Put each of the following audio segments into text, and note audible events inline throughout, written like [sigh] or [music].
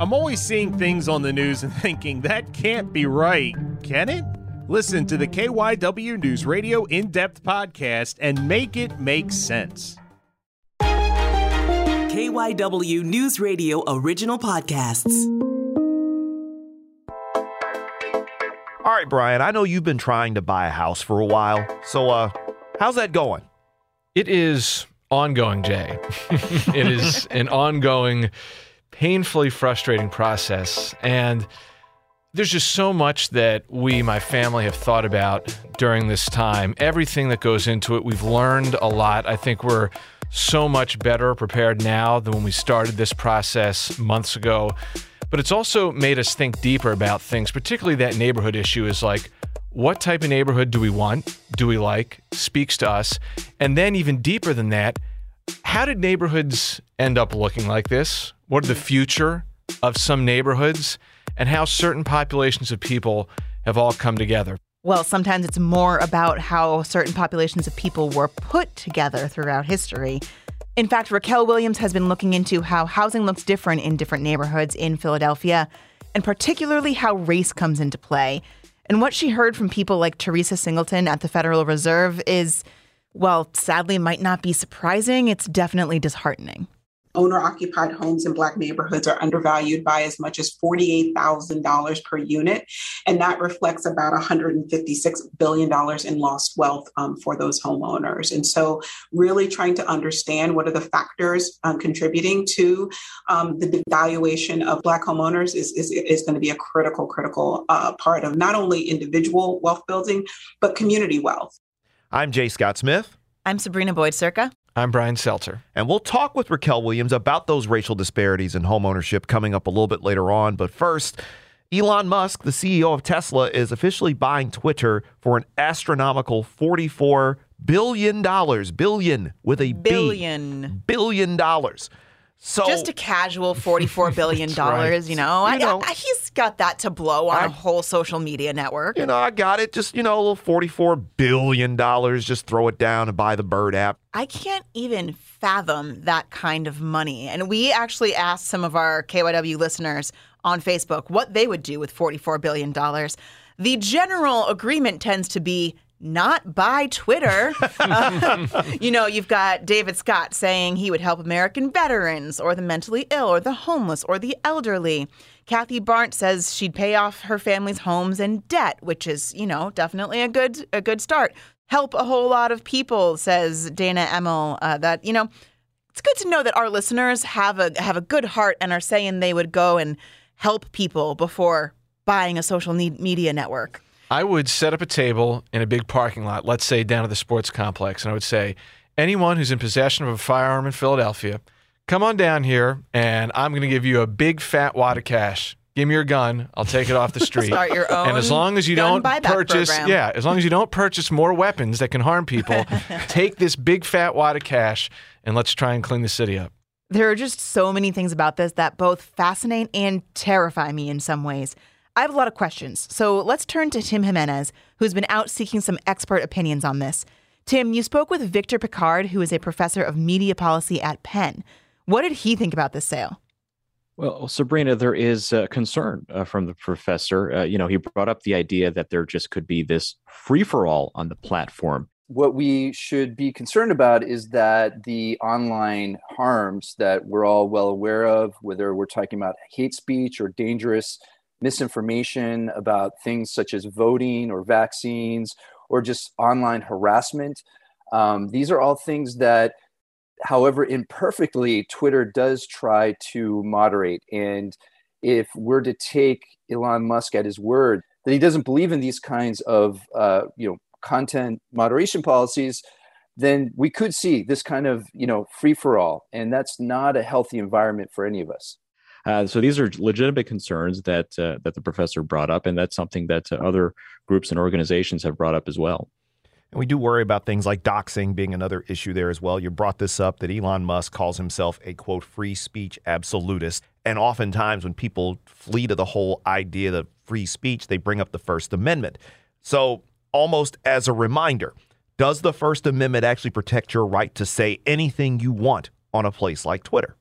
I'm always seeing things on the news and [laughs] thinking that can't be right, can it? Listen to the KYW News Radio in depth podcast and make it make sense. KYW News Radio original podcasts. All right, Brian, I know you've been trying to buy a house for a while. So, uh, how's that going? It is ongoing, Jay. [laughs] it is an ongoing, painfully frustrating process. And there's just so much that we, my family, have thought about during this time. Everything that goes into it, we've learned a lot. I think we're so much better prepared now than when we started this process months ago. But it's also made us think deeper about things, particularly that neighborhood issue is like, what type of neighborhood do we want? Do we like? Speaks to us. And then, even deeper than that, how did neighborhoods end up looking like this? What are the future of some neighborhoods? And how certain populations of people have all come together. Well, sometimes it's more about how certain populations of people were put together throughout history. In fact, Racquel Williams has been looking into how housing looks different in different neighborhoods in Philadelphia, and particularly how race comes into play. And what she heard from people like Teresa Singleton at the Federal Reserve is, well, sadly, might not be surprising. It's definitely disheartening. Owner occupied homes in Black neighborhoods are undervalued by as much as $48,000 per unit. And that reflects about $156 billion in lost wealth um, for those homeowners. And so, really trying to understand what are the factors um, contributing to um, the devaluation of Black homeowners is, is, is going to be a critical, critical uh, part of not only individual wealth building, but community wealth. I'm Jay Scott Smith. I'm Sabrina Boyd-Surka. I'm Brian Seltzer. And we'll talk with Racquel Williams about those racial disparities in homeownership coming up a little bit later on. But first, Elon Musk, the CEO of Tesla, is officially buying Twitter for an astronomical $44 billion. Billion with a Billion. B. Billion dollars. So Just a casual $44 [laughs] billion, right. you know? I, know- I- he's got that to blow on I- a whole social media network. you know, I got it. Just, you know, a little $44 billion. Just throw it down and buy the Bird app. I can't even fathom that kind of money. And we actually asked some of our KYW listeners on Facebook what they would do with $44 billion. The general agreement tends to be not by Twitter. Uh, [laughs] you know, you've got David Scott saying he would help American veterans or the mentally ill or the homeless or the elderly. Kathy Barnt says she'd pay off her family's homes and debt, which is, you know, definitely a good a good start. Help a whole lot of people, says Dana Emmel. Uh, that you know, it's good to know that our listeners have a have a good heart and are saying they would go and help people before buying a social media network. I would set up a table in a big parking lot, let's say down at the sports complex, and I would say, anyone who's in possession of a firearm in Philadelphia, come on down here, and I'm going to give you a big fat wad of cash. Give me your gun. I'll take it off the [laughs] street. Start your own And as long as you don't purchase, program. yeah, as long as you don't purchase more weapons that can harm people, [laughs] take this big fat wad of cash and let's try and clean the city up. There are just so many things about this that both fascinate and terrify me in some ways. I have a lot of questions, so let's turn to Tim Jimenez, who's been out seeking some expert opinions on this. Tim, you spoke with Victor Pickard, who is a professor of media policy at Penn. What did he think about this sale? Well, Sabrina, there is uh, concern uh, from the professor. Uh, you know, he brought up the idea that there just could be this free for all on the platform. what we should be concerned about is that the online harms that we're all well aware of, whether we're talking about hate speech or dangerous misinformation about things such as voting or vaccines or just online harassment, um, these are all things that, however imperfectly, Twitter does try to moderate. And if we're to take Elon Musk at his word that he doesn't believe in these kinds of uh, you know content moderation policies, then we could see this kind of you know free for all, and that's not a healthy environment for any of us. Uh, so these are legitimate concerns that uh, that the professor brought up, and that's something that uh, other groups and organizations have brought up as well. And we do worry about things like doxing being another issue there as well. You brought this up that Elon Musk calls himself a quote free speech absolutist. And oftentimes when people flee to the whole idea of free speech, they bring up the First Amendment. So, almost as a reminder, does the First Amendment actually protect your right to say anything you want on a place like Twitter?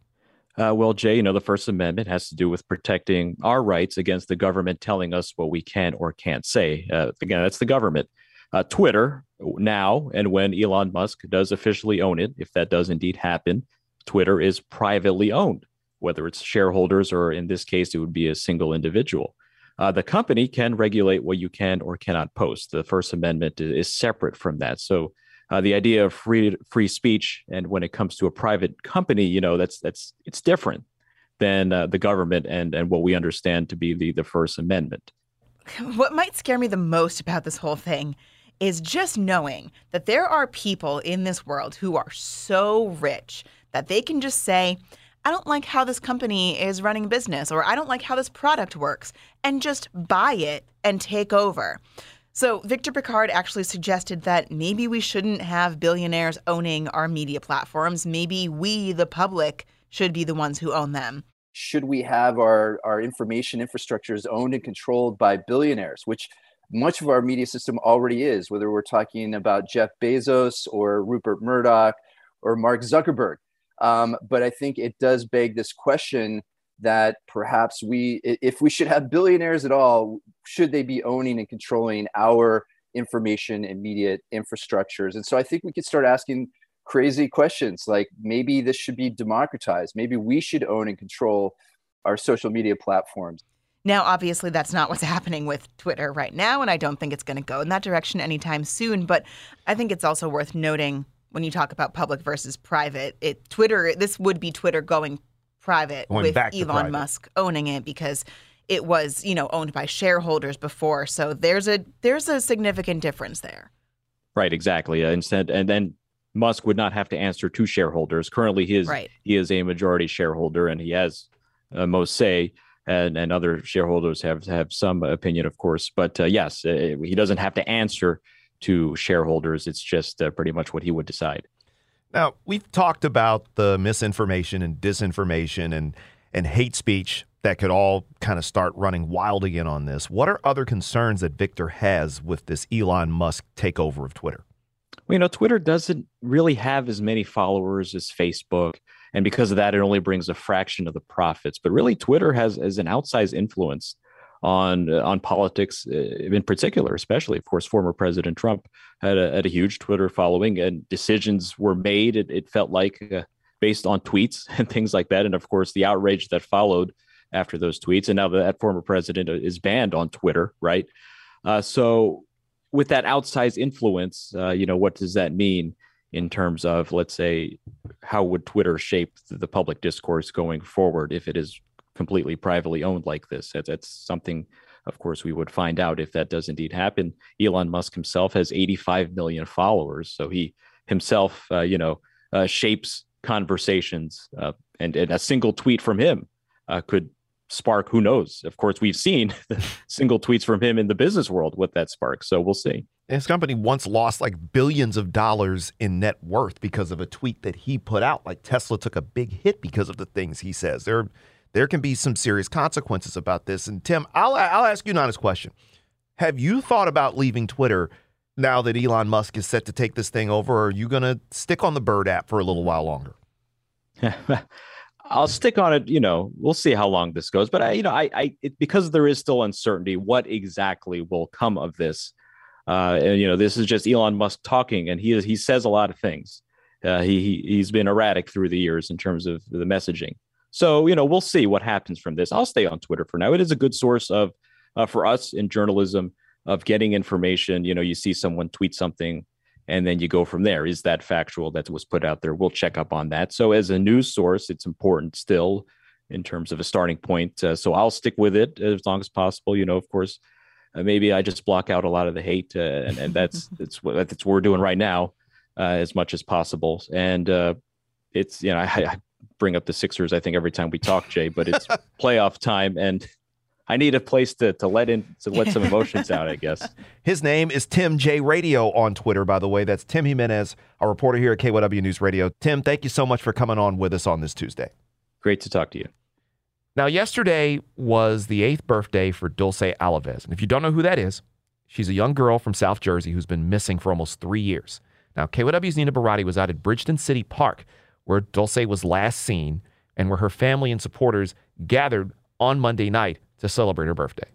Uh, well, Jay, you know, the First Amendment has to do with protecting our rights against the government telling us what we can or can't say. Uh, again, that's the government. Uh, Twitter now, and when Elon Musk does officially own it, if that does indeed happen, Twitter is privately owned, whether it's shareholders or in this case, it would be a single individual. Uh, the company can regulate what you can or cannot post. The First Amendment is separate from that. So uh, the idea of free free speech and when it comes to a private company, you know, that's that's it's different than uh, the government and and what we understand to be the the First Amendment. [laughs] What might scare me the most about this whole thing is just knowing that there are people in this world who are so rich that they can just say, I don't like how this company is running business, or I don't like how this product works, and just buy it and take over. So, Victor Pickard actually suggested that maybe we shouldn't have billionaires owning our media platforms. Maybe we, the public, should be the ones who own them. Should we have our, our information infrastructures owned and controlled by billionaires, which much of our media system already is, whether we're talking about Jeff Bezos or Rupert Murdoch or Mark Zuckerberg? Um, but I think it does beg this question that perhaps we, if we should have billionaires at all, should they be owning and controlling our information and media infrastructures? And so I think we could start asking crazy questions like maybe this should be democratized. Maybe we should own and control our social media platforms. Now, obviously, that's not what's [laughs] happening with Twitter right now, and I don't think it's going to go in that direction anytime soon. But I think it's also worth noting when you talk about public versus private, it Twitter this would be Twitter going private Going with Elon private. Musk owning it because it was, you know, owned by shareholders before. So there's a there's a significant difference there. Right, exactly. Uh, instead, and then Musk would not have to answer to shareholders. Currently, he is Right. he is a majority shareholder, and he has uh, most say. And, and other shareholders have have some opinion, of course. But uh, yes, uh, he doesn't have to answer to shareholders. It's just uh, pretty much what he would decide. Now, we've talked about the misinformation and disinformation and, and hate speech that could all kind of start running wild again on this. What are other concerns that Victor has with this Elon Musk takeover of Twitter? Well, you know, Twitter doesn't really have as many followers as Facebook. And because of that, it only brings a fraction of the profits. But really, Twitter has, has an outsized influence on uh, on politics uh, in particular, especially, of course, former President Trump had a, had a huge Twitter following and decisions were made, it, it felt like, uh, based on tweets [laughs] and things like that. And of course, the outrage that followed after those tweets. And now that former president is banned on Twitter, right? Uh, so, with that outsized influence, uh, you know, what does that mean in terms of, let's say, how would Twitter shape the public discourse going forward if it is completely privately owned like this? That's, that's something, of course, we would find out if that does indeed happen. Elon Musk himself has 85 million followers, so he himself, uh, you know, uh, shapes conversations, uh, and, and a single tweet from him uh, could spark who knows of course we've seen [laughs] single tweets from him in the business world what that sparks so we'll see His company once lost like billions of dollars in net worth because of a tweet that he put out. Like Tesla took a big hit because of the things he says. There, there can be some serious consequences about this. And Tim, I'll I'll ask you an honest question. Have you thought about leaving Twitter now that Elon Musk is set to take this thing over? Or are you going to stick on the Bird app for a little while longer? [laughs] I'll stick on it. You know, we'll see how long this goes. But I, you know, I, I it, because there is still uncertainty, what exactly will come of this? Uh, and you know, this is just Elon Musk talking, and he is, he says a lot of things. Uh, he he- he's been erratic through the years in terms of the messaging. So you know, we'll see what happens from this. I'll stay on Twitter for now. It is a good source of uh, for us in journalism of getting information. You know, you see someone tweet something and then you go from there. Is that factual that was put out there? We'll check up on that. So, as a news source, it's important still in terms of a starting point. Uh, so, I'll stick with it as long as possible. You know, of course, uh, maybe I just block out a lot of the hate, uh, and, and that's [laughs] that's what that's what we're doing right now, uh, as much as possible. And uh, it's you know, I, I bring up the Sixers. I think every time we talk, Jay, but it's [laughs] playoff time, and I need a place to to let in to let some emotions out. I guess. [laughs] His name is Tim J Radio on Twitter, by the way. That's Tim Jimenez, a reporter here at KYW News Radio. Tim, thank you so much for coming on with us on this Tuesday. Great to talk to you. Now, yesterday was the eighth birthday for Dulce Alavez. And if you don't know who that is, she's a young girl from South Jersey who's been missing for almost three years. Now, KYW's Nina Barati was out at Bridgeton City Park, where Dulce was last seen, and where her family and supporters gathered on Monday night to celebrate her birthday.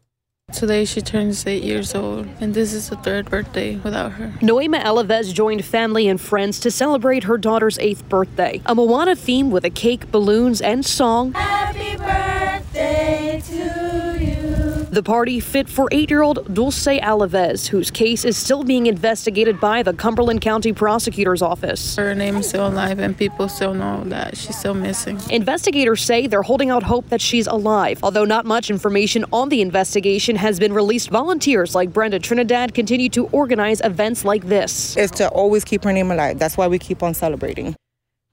Today she turns eight years old, and this is the third birthday without her. Noema Alavez joined family and friends to celebrate her daughter's eighth birthday. A Moana theme with a cake, balloons, and song. Happy birthday to you. The party fit for eight year old Dulce Alavez, whose case is still being investigated by the Cumberland County Prosecutor's Office. Her name is still alive, and people still know that she's still missing. Investigators say they're holding out hope that she's alive. Although not much information on the investigation has been released, volunteers like Brenda Trinidad continue to organize events like this. It's to always keep her name alive. That's why we keep on celebrating.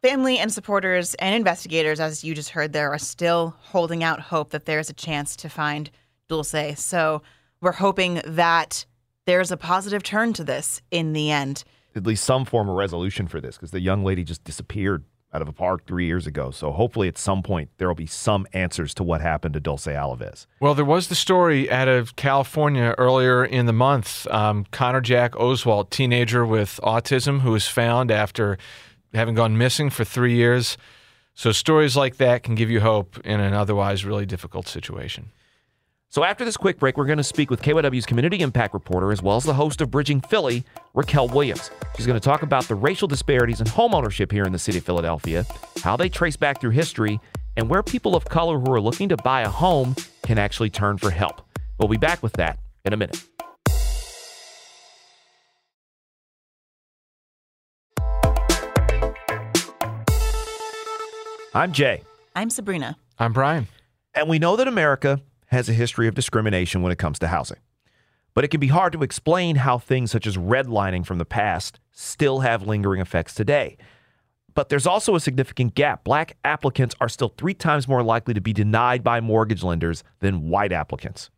Family and supporters and investigators, as you just heard there, are still holding out hope that there's a chance to find Dulce. So we're hoping that there's a positive turn to this in the end. At least some form of resolution for this because the young lady just disappeared out of a park three years ago. So hopefully at some point there will be some answers to what happened to Dulce Alavez. Well, there was the story out of California earlier in the month. Um, Connor Jack Oswald, teenager with autism, who was found after having gone missing for three years. So stories like that can give you hope in an otherwise really difficult situation. So after this quick break, we're going to speak with KYW's community impact reporter as well as the host of Bridging Philly, Racquel Williams. She's going to talk about the racial disparities in homeownership here in the city of Philadelphia, how they trace back through history, and where people of color who are looking to buy a home can actually turn for help. We'll be back with that in a minute. I'm Jay. I'm Sabrina. I'm Brian. And we know that America has a history of discrimination when it comes to housing. But it can be hard to explain how things such as redlining from the past still have lingering effects today. But there's also a significant gap. Black applicants are still three times more likely to be denied by mortgage lenders than white applicants.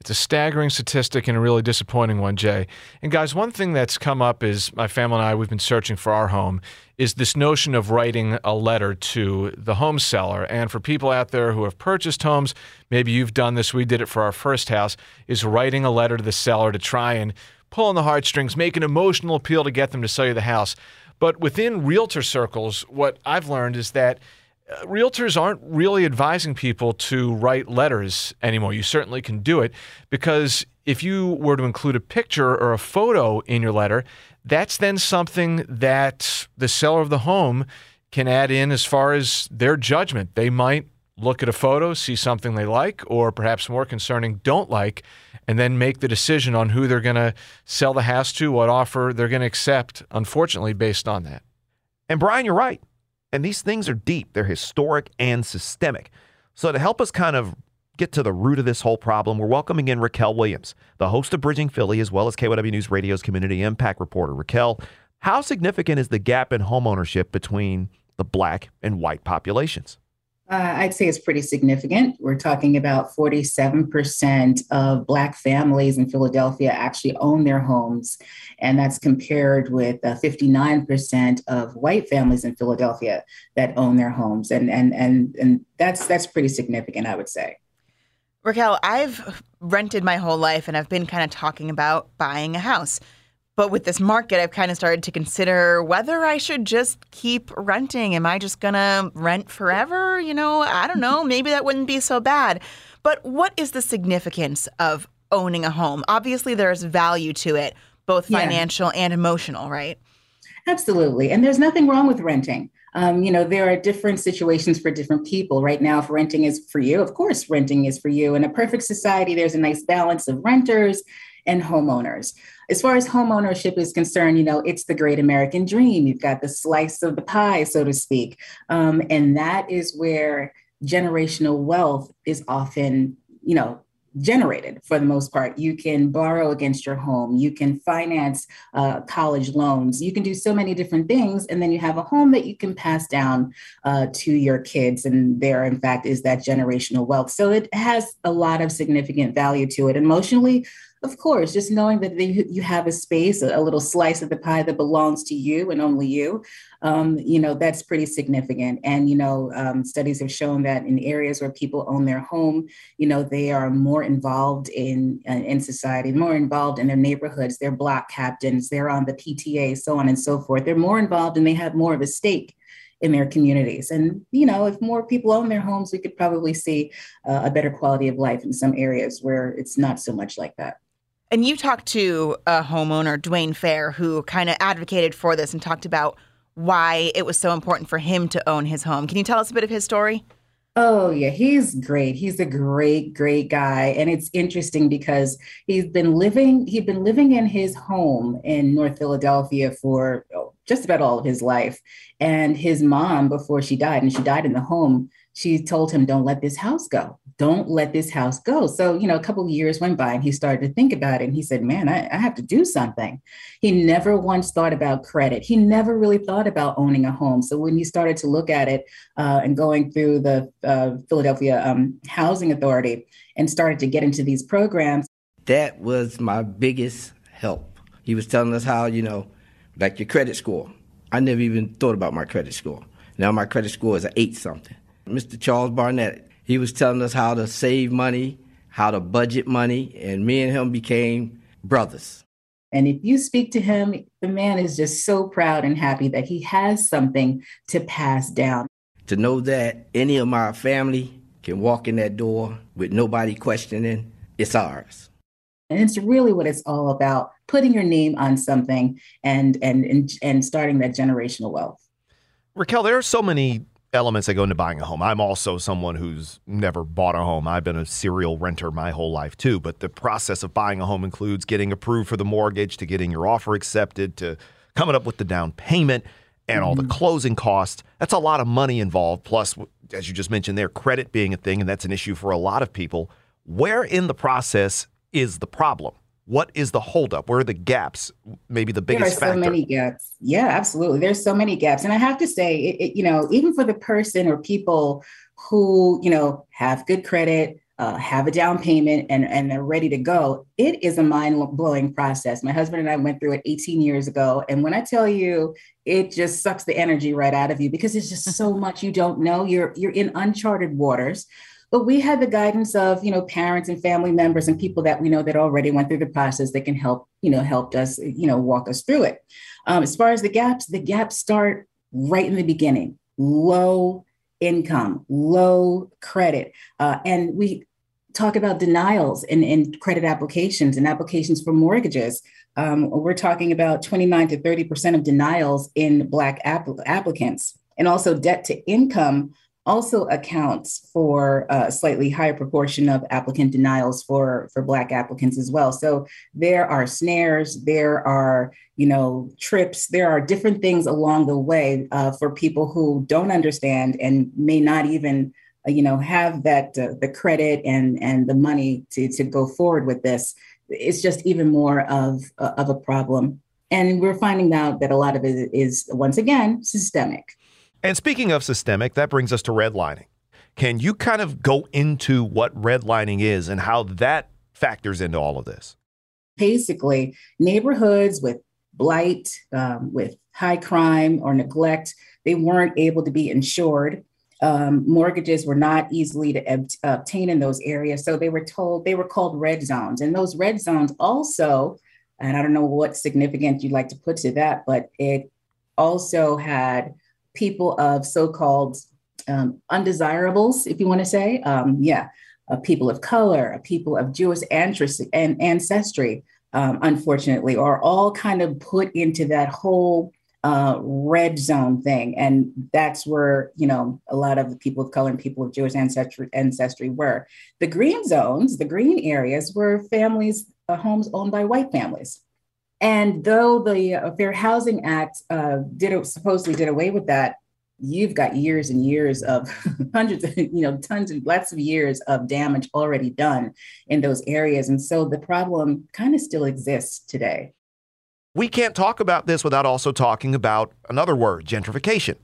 It's a staggering statistic and a really disappointing one, Jay. And guys, one thing that's come up is my family and I, we've been searching for our home, is this notion of writing a letter to the home seller. And for people out there who have purchased homes, maybe you've done this, we did it for our first house, is writing a letter to the seller to try and pull on the heartstrings, make an emotional appeal to get them to sell you the house. But within realtor circles, what I've learned is that Uh, realtors aren't really advising people to write letters anymore. You certainly can do it because if you were to include a picture or a photo in your letter, that's then something that the seller of the home can add in as far as their judgment. They might look at a photo, see something they like, or perhaps more concerning, don't like, and then make the decision on who they're going to sell the house to, what offer they're going to accept, unfortunately, based on that. And Brian, you're right. And these things are deep, they're historic and systemic. So, to help us kind of get to the root of this whole problem, we're welcoming in Racquel Williams, the host of Bridging Philly, as well as KYW News Radio's Community Impact Reporter. Racquel, how significant is the gap in homeownership between the black and white populations? Uh, I'd say it's pretty significant. We're talking about 47% of Black families in Philadelphia actually own their homes, and that's compared with uh, 59% of white families in Philadelphia that own their homes, and and and and that's that's pretty significant, I would say. Racquel, I've rented my whole life, and I've been kind of talking about buying a house. But with this market, I've kind of started to consider whether I should just keep renting. Am I just going to rent forever? You know, I don't know. [laughs] Maybe that wouldn't be so bad. But what is the significance of owning a home? Obviously, there's value to it, both financial yeah. and emotional, right? Absolutely. And there's nothing wrong with renting. Um, you know, there are different situations for different people. Right now, if renting is for you, of course, renting is for you. In a perfect society, there's a nice balance of renters and homeowners. As far as homeownership is concerned, you know, it's the great American dream. You've got the slice of the pie, so to speak. Um, and that is where generational wealth is often, you know, generated for the most part. You can borrow against your home, you can finance uh, college loans, you can do so many different things. And then you have a home that you can pass down uh, to your kids. And there, in fact, is that generational wealth. So it has a lot of significant value to it. Emotionally, of course, just knowing that they, you have a space, a, little slice of the pie that belongs to you and only you, um, you know, that's pretty significant. And, you know, um, studies have shown that in areas where people own their home, you know, they are more involved in, in society, more involved in their neighborhoods. They're block captains, they're on the PTA, so on and so forth. They're more involved and they have more of a stake in their communities. And, you know, if more people own their homes, we could probably see uh, a better quality of life in some areas where it's not so much like that. And you talked to a homeowner, Dwayne Fair, who kind of advocated for this and talked about why it was so important for him to own his home. Can you tell us a bit of his story? Oh yeah, he's great. He's a great, great guy, and it's interesting because he's been living. He'd been living in his home in North Philadelphia for oh, just about all of his life. And his mom, before she died, and she died in the home, she told him, "Don't let this house go." don't let this house go. So, you know, a couple of years went by and he started to think about it. And he said, man, I, I, have to do something. He never once thought about credit. He never really thought about owning a home. So when he started to look at it uh, and going through the uh, Philadelphia um, Housing Authority and started to get into these programs. That was my biggest help. He was telling us how, you know, like your credit score. I never even thought about my credit score. Now my credit score is an eight something. Mr. Charles Barnett, he was telling us how to save money, how to budget money, and me and him became brothers. And if you speak to him, the man is just so proud and happy that he has something to pass down. To know that any of my family can walk in that door with nobody questioning, it's ours. And it's really what it's all about putting your name on something and and and, and starting that generational wealth. Racquel, there are so many elements that go into buying a home. I'm also someone who's never bought a home. I've been a serial renter my whole life too, but the process of buying a home includes getting approved for the mortgage, to getting your offer accepted, to coming up with the down payment and all the mm-hmm. closing costs. That's a lot of money involved plus as you just mentioned there credit being a thing and that's an issue for a lot of people. Where in the process is the problem? What is the holdup? Where are the gaps? Maybe the biggest there are so many gaps. Yeah, absolutely. There's so many gaps, and I have to say, it, it, you know, even for the person or people who you know have good credit, uh, have a down payment, and and they're ready to go, it is a mind blowing process. My husband and I went through it 18 years ago, and when I tell you, it just sucks the energy right out of you because it's just [laughs] so much you don't know. You're you're in uncharted waters. But we had the guidance of, you know, parents and family members and people that we know that already went through the process that can help, you know, helped us, you know, walk us through it. Um, as far as the gaps, the gaps start right in the beginning, low income, low credit. Uh, and we talk about denials in, in credit applications and applications for mortgages. Um, we're talking about 29 to 30% of denials in Black app- applicants. And also debt to income also accounts for a slightly higher proportion of applicant denials for, for Black applicants as well. So there are snares, there are you know trips, there are different things along the way uh, for people who don't understand and may not even uh, you know have that uh, the credit and and the money to to go forward with this. It's just even more of uh, of a problem. And we're finding out that a lot of it is once again systemic. And speaking of systemic, that brings us to redlining. Can you kind of go into what redlining is and how that factors into all of this? Basically, neighborhoods with blight, um, with high crime or neglect, they weren't able to be insured. Um, mortgages were not easily to ob- obtain in those areas. So they were told they were called red zones. And those red zones also, and I don't know what significance you'd like to put to that, but it also had people of so-called um, undesirables, if you want to say, um, yeah, uh, people of color, people of Jewish ancestry, and ancestry, um, unfortunately, are all kind of put into that whole uh, red zone thing, and that's where you know a lot of the people of color and people of Jewish ancestry ancestry were. The green zones, the green areas, were families, uh, homes owned by white families. And though the uh, Fair Housing Act uh, did supposedly did away with that, you've got years and years of [laughs] hundreds of you know tons and lots of years of damage already done in those areas, and so the problem kind of still exists today. We can't talk about this without also talking about another word, gentrification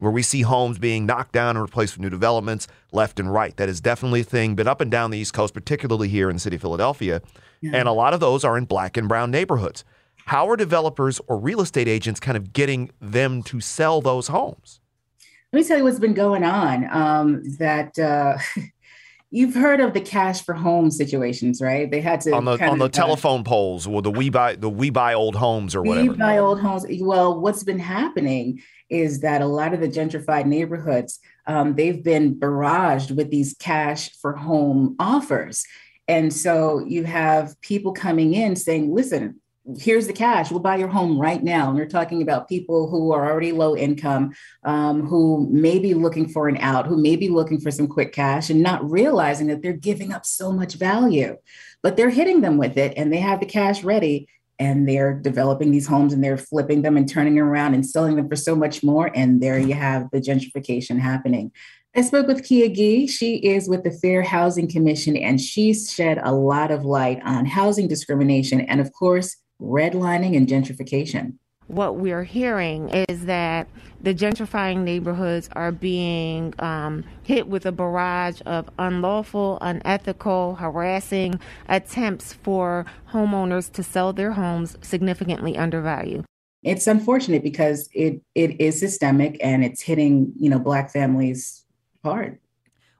where we see homes being knocked down and replaced with new developments left and right. That is definitely a thing, but up and down the East Coast, particularly here in the city of Philadelphia. Yeah. And a lot of those are in black and brown neighborhoods. How are developers or real estate agents kind of getting them to sell those homes? Let me tell you what's been going on. Um, that uh, [laughs] You've heard of the cash for home situations, right? They had to on the on the uh, telephone poles or the we buy the we buy old homes or whatever. We buy old homes. Well, what's been happening is that a lot of the gentrified neighborhoods, um, they've been barraged with these cash for home offers. And so you have people coming in saying, listen, here's the cash. We'll buy your home right now. And we're talking about people who are already low income, um, who may be looking for an out, who may be looking for some quick cash and not realizing that they're giving up so much value. But they're hitting them with it and they have the cash ready and they're developing these homes and they're flipping them and turning them around and selling them for so much more. And there you have the gentrification happening. I spoke with Kia Gee. She is with the Fair Housing Commission and she shed a lot of light on housing discrimination and, of course, redlining and gentrification. what we're hearing is that the gentrifying neighborhoods are being um, hit with a barrage of unlawful, unethical, harassing attempts for homeowners to sell their homes significantly undervalued. It's unfortunate because it it is systemic and it's hitting, you know, black families hard.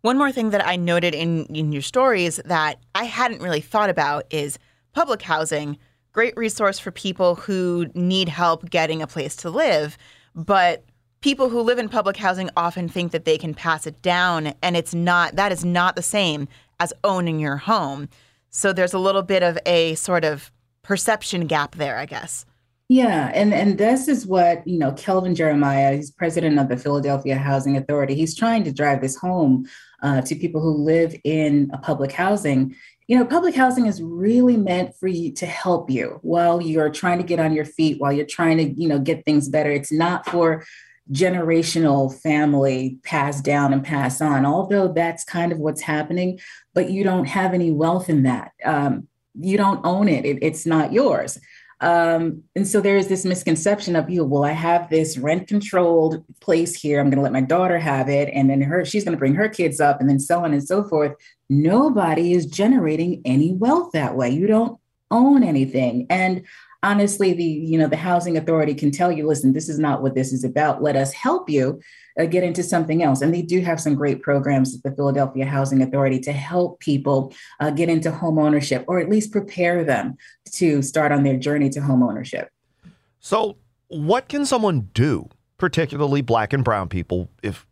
One more thing that I noted in, in your stories that I hadn't really thought about is public housing. Great resource for people who need help getting a place to live. But people who live in public housing often think that they can pass it down, and it's not, that is not the same as owning your home. So there's a little bit of a sort of perception gap there, I guess. Yeah, and and this is what you know. Kelvin Jeremiah, he's president of the Philadelphia Housing Authority. He's trying to drive this home uh, to people who live in a public housing. You know, public housing is really meant for you to help you while you're trying to get on your feet, while you're trying to you know get things better. It's not for generational family pass down and pass on. Although that's kind of what's happening, but you don't have any wealth in that. Um, you don't own it. it it's not yours. Um, and so there is this misconception of you, well, I have this rent controlled place here. I'm going to let my daughter have it. And then her, she's going to bring her kids up and then so on and so forth. Nobody is generating any wealth that way. You don't own anything. And honestly, the, you know, the housing authority can tell you, listen, this is not what this is about. Let us help you uh, get into something else. And they do have some great programs at the Philadelphia Housing Authority to help people uh, get into home ownership or at least prepare them to start on their journey to home ownership. So, what can someone do, particularly black and brown people, if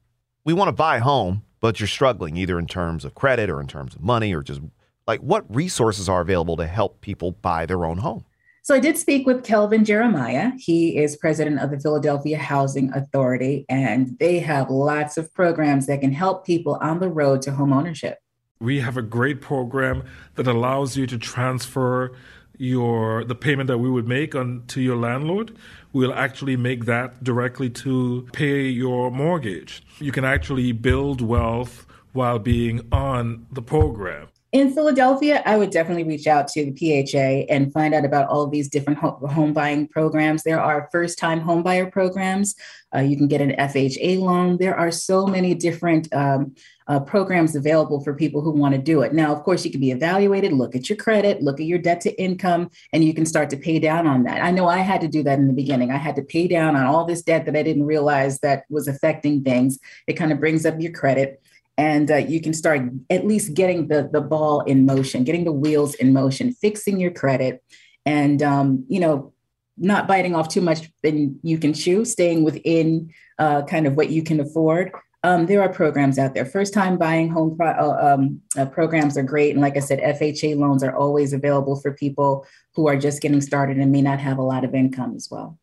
we want to buy a home, but you're struggling either in terms of credit or in terms of money or just like what resources are available to help people buy their own home? So I did speak with Kelvin Jeremiah. He is president of the Philadelphia Housing Authority, and they have lots of programs that can help people on the road to home ownership. We have a great program that allows you to transfer your the payment that we would make on to your landlord. We'll actually make that directly to pay your mortgage. You can actually build wealth while being on the program. In Philadelphia, I would definitely reach out to the PHA and find out about all these different home buying programs. There are first time home buyer programs. Uh, you can get an FHA loan. There are so many different um, uh, programs available for people who want to do it. Now, of course, you can be evaluated, look at your credit, look at your debt to income, and you can start to pay down on that. I know I had to do that in the beginning. I had to pay down on all this debt that I didn't realize that was affecting things. It kind of brings up your credit and uh, you can start at least getting the the ball in motion, getting the wheels in motion, fixing your credit, and um, you know, not biting off too much than you can chew, staying within uh, kind of what you can afford. Um, there are programs out there. First time buying home pro- uh, um, uh, programs are great. And like I said, FHA loans are always available for people who are just getting started and may not have a lot of income as well.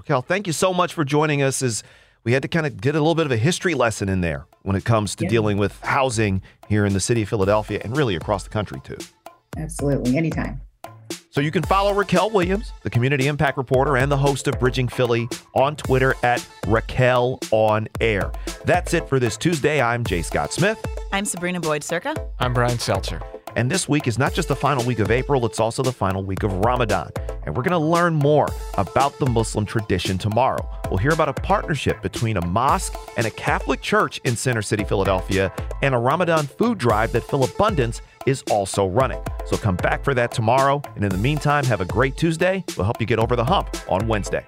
Racquel, thank you so much for joining us. As we had to kind of get a little bit of a history lesson in there when it comes to Yeah. dealing with housing here in the city of Philadelphia and really across the country too. Absolutely. Anytime. So you can follow Racquel Williams, the community impact reporter and the host of Bridging Philly, on Twitter at Racquel on Air. That's it for this Tuesday. I'm Jay Scott Smith. I'm Sabrina Boyd-Surka. I'm Brian Seltzer. And this week is not just the final week of April, it's also the final week of Ramadan. And we're going to learn more about the Muslim tradition tomorrow. We'll hear about a partnership between a mosque and a Catholic church in Center City, Philadelphia, and a Ramadan food drive that Philabundance is also running. So come back for that tomorrow. And in the meantime, have a great Tuesday. We'll help you get over the hump on Wednesday.